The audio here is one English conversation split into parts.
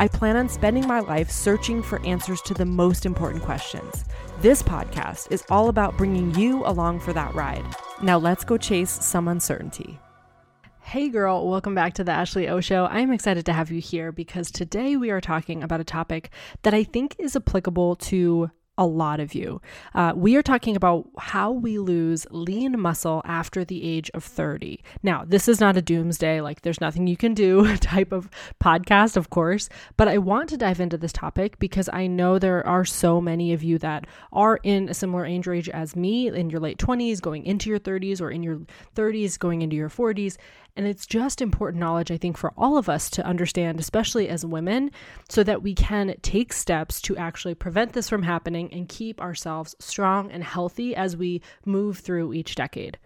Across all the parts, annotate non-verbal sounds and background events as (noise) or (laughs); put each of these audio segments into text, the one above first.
I plan on spending my life searching for answers to the most important questions. This podcast is all about bringing you along for that ride. Now let's go chase some uncertainty. Hey girl, welcome back to the Ashley O Show. I'm excited to have you here because today we are talking about a topic that I think is applicable to a lot of you. Uh, we are talking about how we lose lean muscle after the age of 30. Now, this is not a doomsday, like there's nothing you can do (laughs) type of podcast, of course, but I want to dive into this topic because I know there are so many of you that are in a similar age range as me in your late 20s, going into your 30s, or in your 30s, going into your 40s. And it's just important knowledge, I think, for all of us to understand, especially as women, so that we can take steps to actually prevent this from happening and keep ourselves strong and healthy as we move through each decade.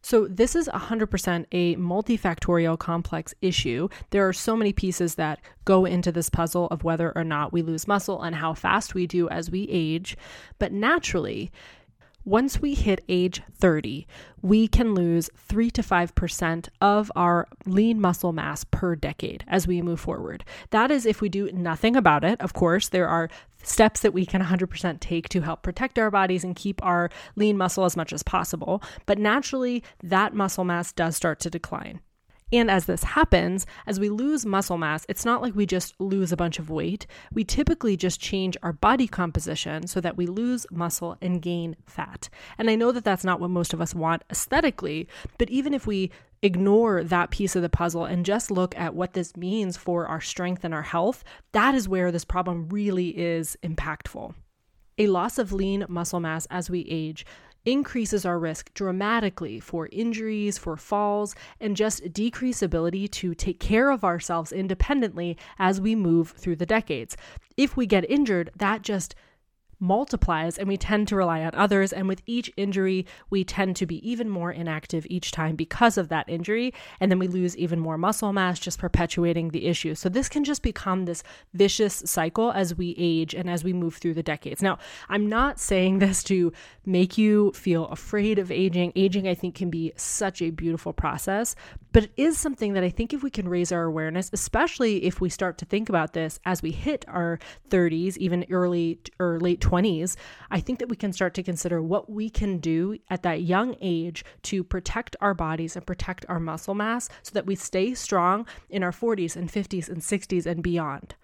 So, this is 100% a multifactorial complex issue. There are so many pieces that go into this puzzle of whether or not we lose muscle and how fast we do as we age. But naturally, once we hit age 30, we can lose 3 to 5% of our lean muscle mass per decade as we move forward. That is if we do nothing about it. Of course, there are steps that we can 100% take to help protect our bodies and keep our lean muscle as much as possible. But naturally, that muscle mass does start to decline. And as this happens, as we lose muscle mass, it's not like we just lose a bunch of weight. We typically just change our body composition so that we lose muscle and gain fat. And I know that that's not what most of us want aesthetically, but even if we ignore that piece of the puzzle and just look at what this means for our strength and our health, that is where this problem really is impactful. A loss of lean muscle mass as we age increases our risk dramatically for injuries, for falls, and just decrease ability to take care of ourselves independently as we move through the decades. If we get injured, that just multiplies and we tend to rely on others. And with each injury, we tend to be even more inactive each time because of that injury. And then we lose even more muscle mass, just perpetuating the issue. So this can just become this vicious cycle as we age and as we move through the decades. Now, I'm not saying (laughs) this to make you feel afraid of aging. Aging, I think, can be such a beautiful process, but it is something that I think if we can raise our awareness, especially if we start to think about this as we hit our 30s, even early or late 20s, I think that we can start to consider what we can do at that young age to protect our bodies and protect our muscle mass so that we stay strong in our 40s and 50s and 60s and beyond.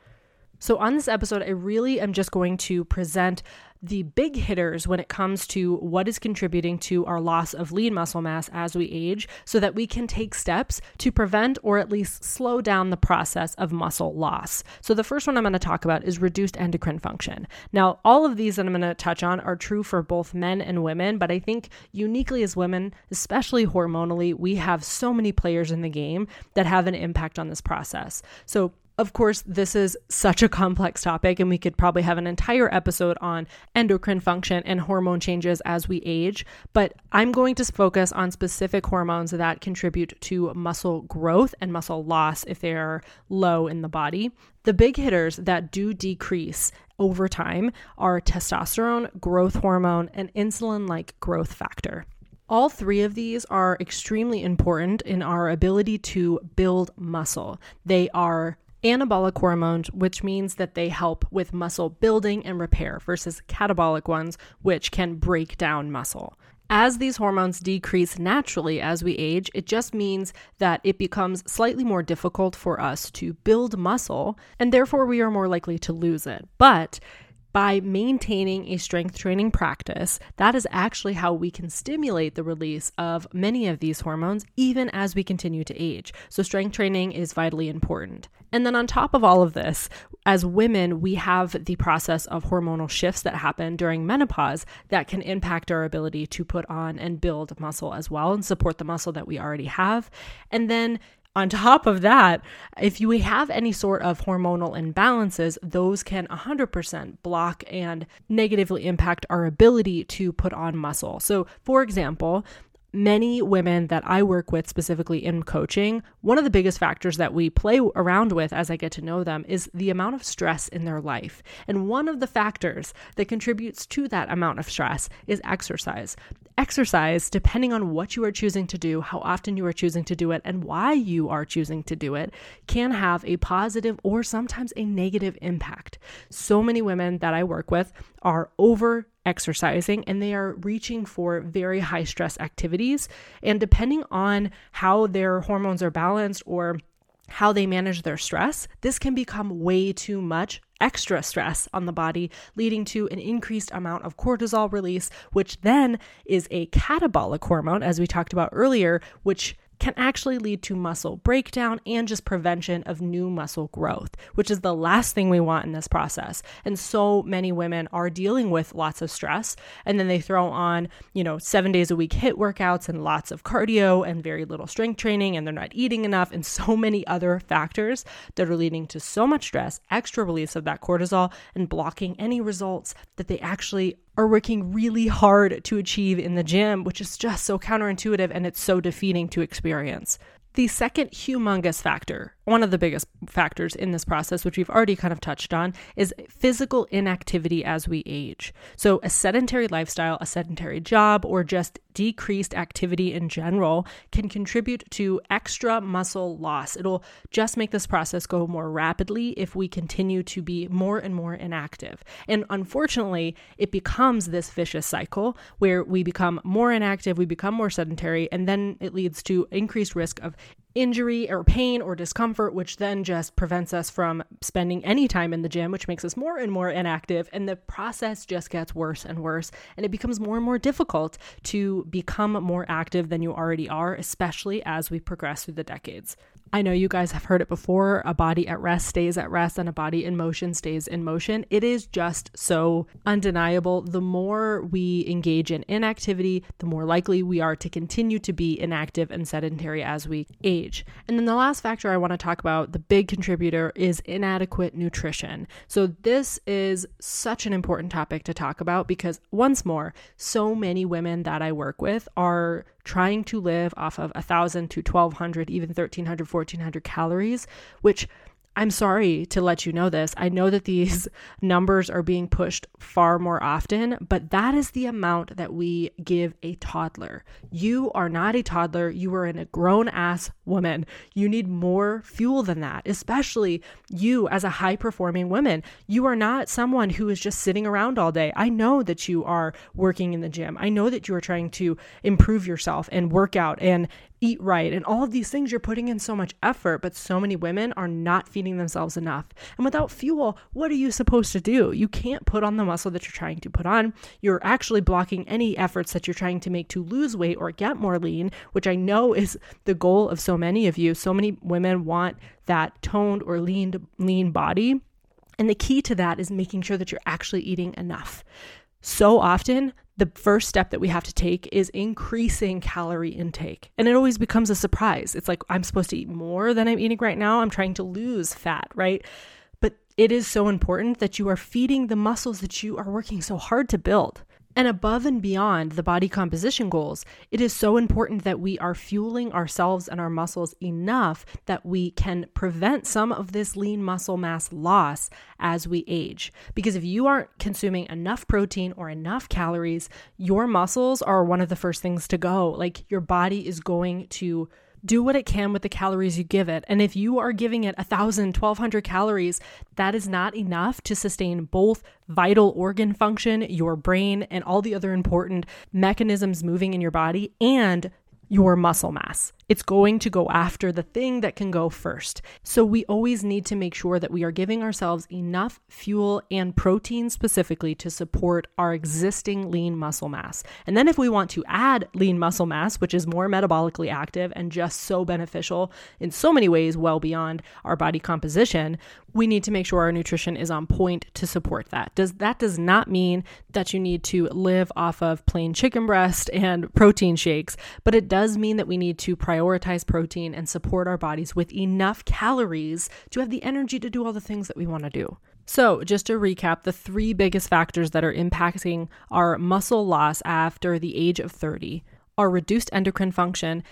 So, on this episode, I really am just going to present the big hitters when it comes to what is contributing to our loss of lean muscle mass as we age so that we can take steps to prevent or at least slow down the process of muscle loss. So, the first one I'm going to talk about is reduced endocrine function. Now, all of these that I'm going to touch on are true for both men and women, but I think uniquely as women, especially hormonally, we have so many players in the game that have an impact on this process. So, of course, this is such a complex topic, and we could probably have an entire episode on endocrine function and hormone changes as we age. But I'm going to focus on specific hormones that contribute to muscle growth and muscle loss if they are low in the body. The big hitters that do decrease over time are testosterone, growth hormone, and insulin like growth factor. All three of these are extremely important in our ability to build muscle. They are anabolic hormones, which means that they help with muscle building and repair, versus catabolic ones, which can break down muscle. As these hormones decrease naturally as we age, it just means that it becomes slightly more difficult for us to build muscle, and therefore we are more likely to lose it. But by maintaining a strength training practice, that is actually how we can stimulate the release of many of these hormones even as we continue to age. So, strength training is vitally important. And then, on top of all of this, as women, we have the process of hormonal shifts that happen during menopause that can impact our ability to put on and build muscle as well and support the muscle that we already have. And then on top of that, if you have any sort of hormonal imbalances, those can 100% block and negatively impact our ability to put on muscle. So, for example, many women that I work with specifically in coaching, one of the biggest factors that we play around with as I get to know them is the amount of stress in their life. And one of the factors that contributes to that amount of stress is exercise. Exercise, depending on what you are choosing to do, how often you are choosing to do it, and why you are choosing to do it, can have a positive or sometimes a negative impact. So many women that I work with are over exercising and they are reaching for very high stress activities. And depending on how their hormones are balanced or how they manage their stress, this can become way too much extra stress on the body, leading to an increased amount of cortisol release, which then is a catabolic hormone, as we talked about earlier, which can actually lead to muscle breakdown and just prevention of new muscle growth, which is the last thing we want in this process. And so many women are dealing with lots of stress and then they throw on, you know, 7 days a week HIIT workouts and lots of cardio and very little strength training and they're not eating enough and so (laughs) many other factors that are leading to so much stress, extra release of that cortisol and blocking any results that they actually are working really hard to achieve in the gym, which is just so counterintuitive and it's so defeating to experience. The second humongous factor one of the biggest factors in this process, which we've already kind of touched on, is physical inactivity as we age. So, a sedentary lifestyle, a sedentary job, or just decreased activity in general can contribute to extra muscle loss. It'll just make this process go more rapidly if we continue to be more and more inactive. And unfortunately, it becomes this vicious cycle where we become more inactive, we become more sedentary, and then it leads to increased risk of injury or pain or discomfort, which then just prevents us from spending any time in the gym, which makes us more and more inactive. And the process just gets worse and worse. And it becomes more and more difficult to become more active than you already are, especially as we progress through the decades. I know you guys have heard it before a body at rest stays at rest and a body in motion stays in motion. It is just so undeniable. The more we engage in inactivity, the more likely we are to continue to be inactive and sedentary as we age. And then the last factor I want to talk about, the big contributor, is inadequate nutrition. So, this is such an important topic to talk about because, once more, so many women that I work with are trying to live off of 1,000 to 1,200, even 1,300, 1,400 calories, which I'm sorry to let you know this. I know that these (laughs) numbers are being pushed far more often, but that is the amount that we give a toddler. You are not a toddler. You are a grown ass woman. You need more fuel than that, especially you as a high performing woman. You are not someone who is just sitting around all day. I know that you are working in the gym. I know that you are trying to improve yourself and work out and eat right, and all of these things you're putting in so much effort, but so many women are not feeding themselves enough. And without fuel, what are you supposed to do? You can't put on the muscle that you're trying to put on. You're actually blocking any efforts that you're trying to make to lose weight or get more lean, which I know is the goal of so many of you. So many women want that toned or lean lean body. And the key to that is making sure that you're actually eating enough. So often, the first step that we have to take is increasing calorie intake. And it always becomes a surprise. It's like, I'm supposed to eat more than I'm eating right now. I'm trying to lose fat, right? But it is so important that you are feeding the muscles that you are working so hard to build. And above and beyond the body composition goals, it is so important that we are fueling ourselves and our muscles enough that we can prevent some of this lean muscle mass loss as we age. Because if you aren't consuming enough protein or enough calories, your muscles are one of the first things to go. Like your body is going to do what it can with the calories you give it. And if you are giving it 1,000, 1,200 calories, that is not enough to sustain both vital organ function, your brain, and all the other important mechanisms moving in your body and your muscle mass. It's going to go after the thing that can go first. So we always need to make sure that we are giving ourselves enough fuel and protein specifically to support our existing lean muscle mass. And then if we want to add lean muscle mass, which is more metabolically active and just so beneficial in so many ways, well beyond our body composition, we need to make sure our nutrition is on point to support that. Does that does not mean that you need to live off of plain chicken breast and protein shakes, but it does mean that we need to prioritize protein and support our bodies with enough calories to have the energy to do all the things that we want to do. So, just to recap, the three biggest factors that are impacting our muscle loss after the age of 30 are reduced endocrine function,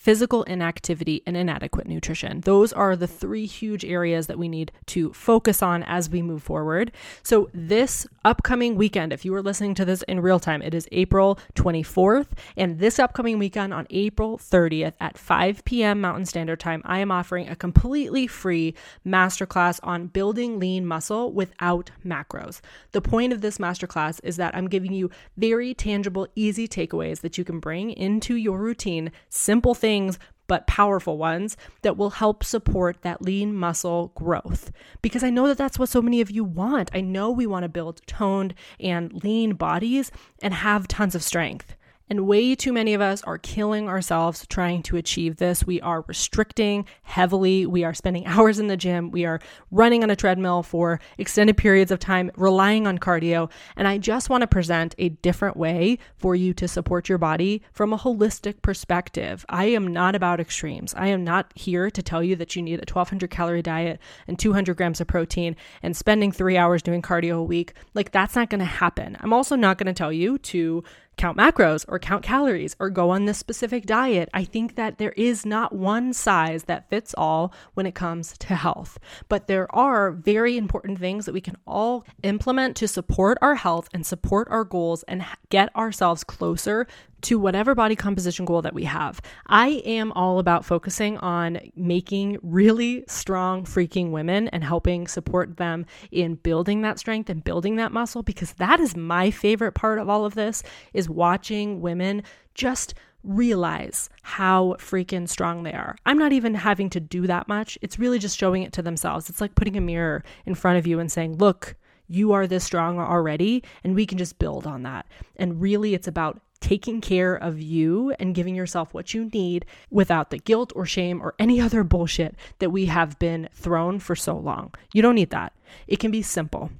physical inactivity, and inadequate nutrition. Those are the three huge areas that we need to focus on as we move forward. So, this upcoming weekend, if you are listening to this in real time, it is April 24th. And this upcoming weekend on April 30th at 5 p.m. Mountain Standard Time, I am offering a completely free masterclass on building lean muscle without macros. The point of this masterclass is that I'm giving you very tangible, easy takeaways that you can bring into your routine, simple things things, but powerful ones that will help support that lean muscle growth. Because I know that that's what so many of you want. I know we want to build toned and lean bodies and have tons of strength. And way too many of us are killing ourselves trying to achieve this. We are restricting heavily. We are spending (laughs) hours in the gym. We are running on a treadmill for extended periods of time, relying on cardio. And I just want to present a different way for you to support your body from a holistic perspective. I am not about extremes. I am not here to tell you that you need a 1200 calorie diet and 200 grams of protein and spending three hours doing cardio a week. Like, that's not going to happen. I'm also not going to tell you to count macros or count calories or go on this specific diet. I think that there is not one size that fits all when it comes to health, but there are very important things that we can all implement to support our health and support our goals and get ourselves closer to whatever body composition goal that we have. I am all about focusing on making really strong freaking women and helping support them in building that strength and building that muscle because that is my favorite part of all of this is watching women just realize how freaking strong they are. I'm not even having to do that much. It's really just showing it to themselves. It's like putting a mirror in front of you and saying, "Look, you are this strong already and we can just build on that." And really it's about taking care of you and giving yourself what you need without the guilt or shame or any other bullshit that we have been thrown for so long. You don't need that. It can be simple.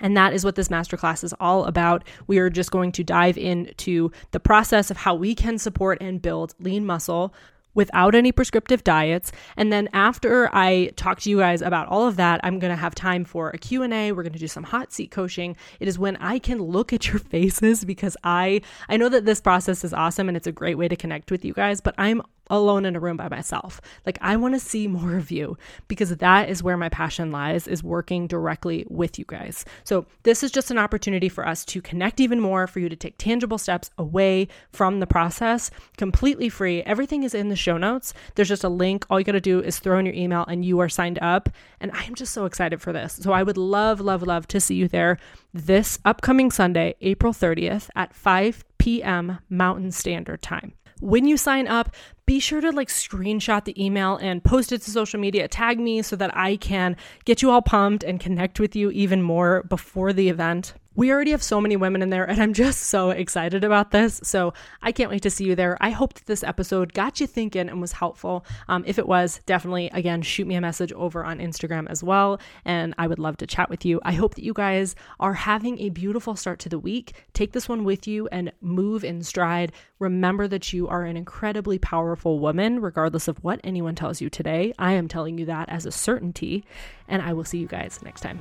And that is what this masterclass is all about. We are just going to dive into the process of how we can support and build lean muscle without any prescriptive diets. And then after i talk to you guys about all of that i'm going to have time for a q&a we're going to do some hot seat coaching. It is when i can look at your (laughs) faces because i i know that this process is awesome and it's a great way to connect with you guys but i'm alone in a room by myself. Like I want to see more of you because that is where my passion lies is working directly with you guys. So this is just an opportunity for us to connect even more for you to take tangible steps away from the process completely free. Everything is in the show notes. There's just a link. All you got to do is throw in your email and you are signed up and I am just so excited for this. So I would love love love to see you there this upcoming Sunday, April 30th at 5 p.m. Mountain Standard Time when you sign up, be sure to like screenshot the email and post it to social media. Tag me so that I can get you all pumped and connect with you even more before the event we already have so many women in there, and I'm just so excited about this. So I can't wait to see you there. I hope that this episode got you thinking and was helpful. Um, if it was, definitely, again, shoot me a message over on Instagram as well, and I would love to chat with you. I hope that you guys are having a beautiful start to the week. Take this one with you and move in stride. Remember that you are an incredibly powerful woman, regardless of what anyone tells you today. I am telling you that as a certainty, and I will see you guys next time.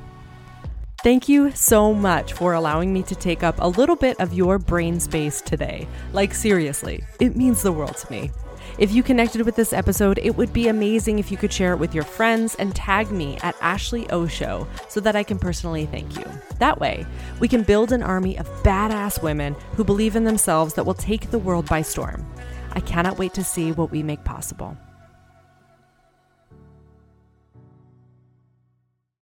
Thank you so much for allowing me to take up a little bit of your brain space today. Like, seriously, it means the world to me. If you connected with this episode, it would be amazing if you could share it with your friends and tag me at Ashley O Show so that I can personally thank you. That way, we can build an army of badass women who believe in themselves that will take the world by storm. I cannot wait to see what we make possible.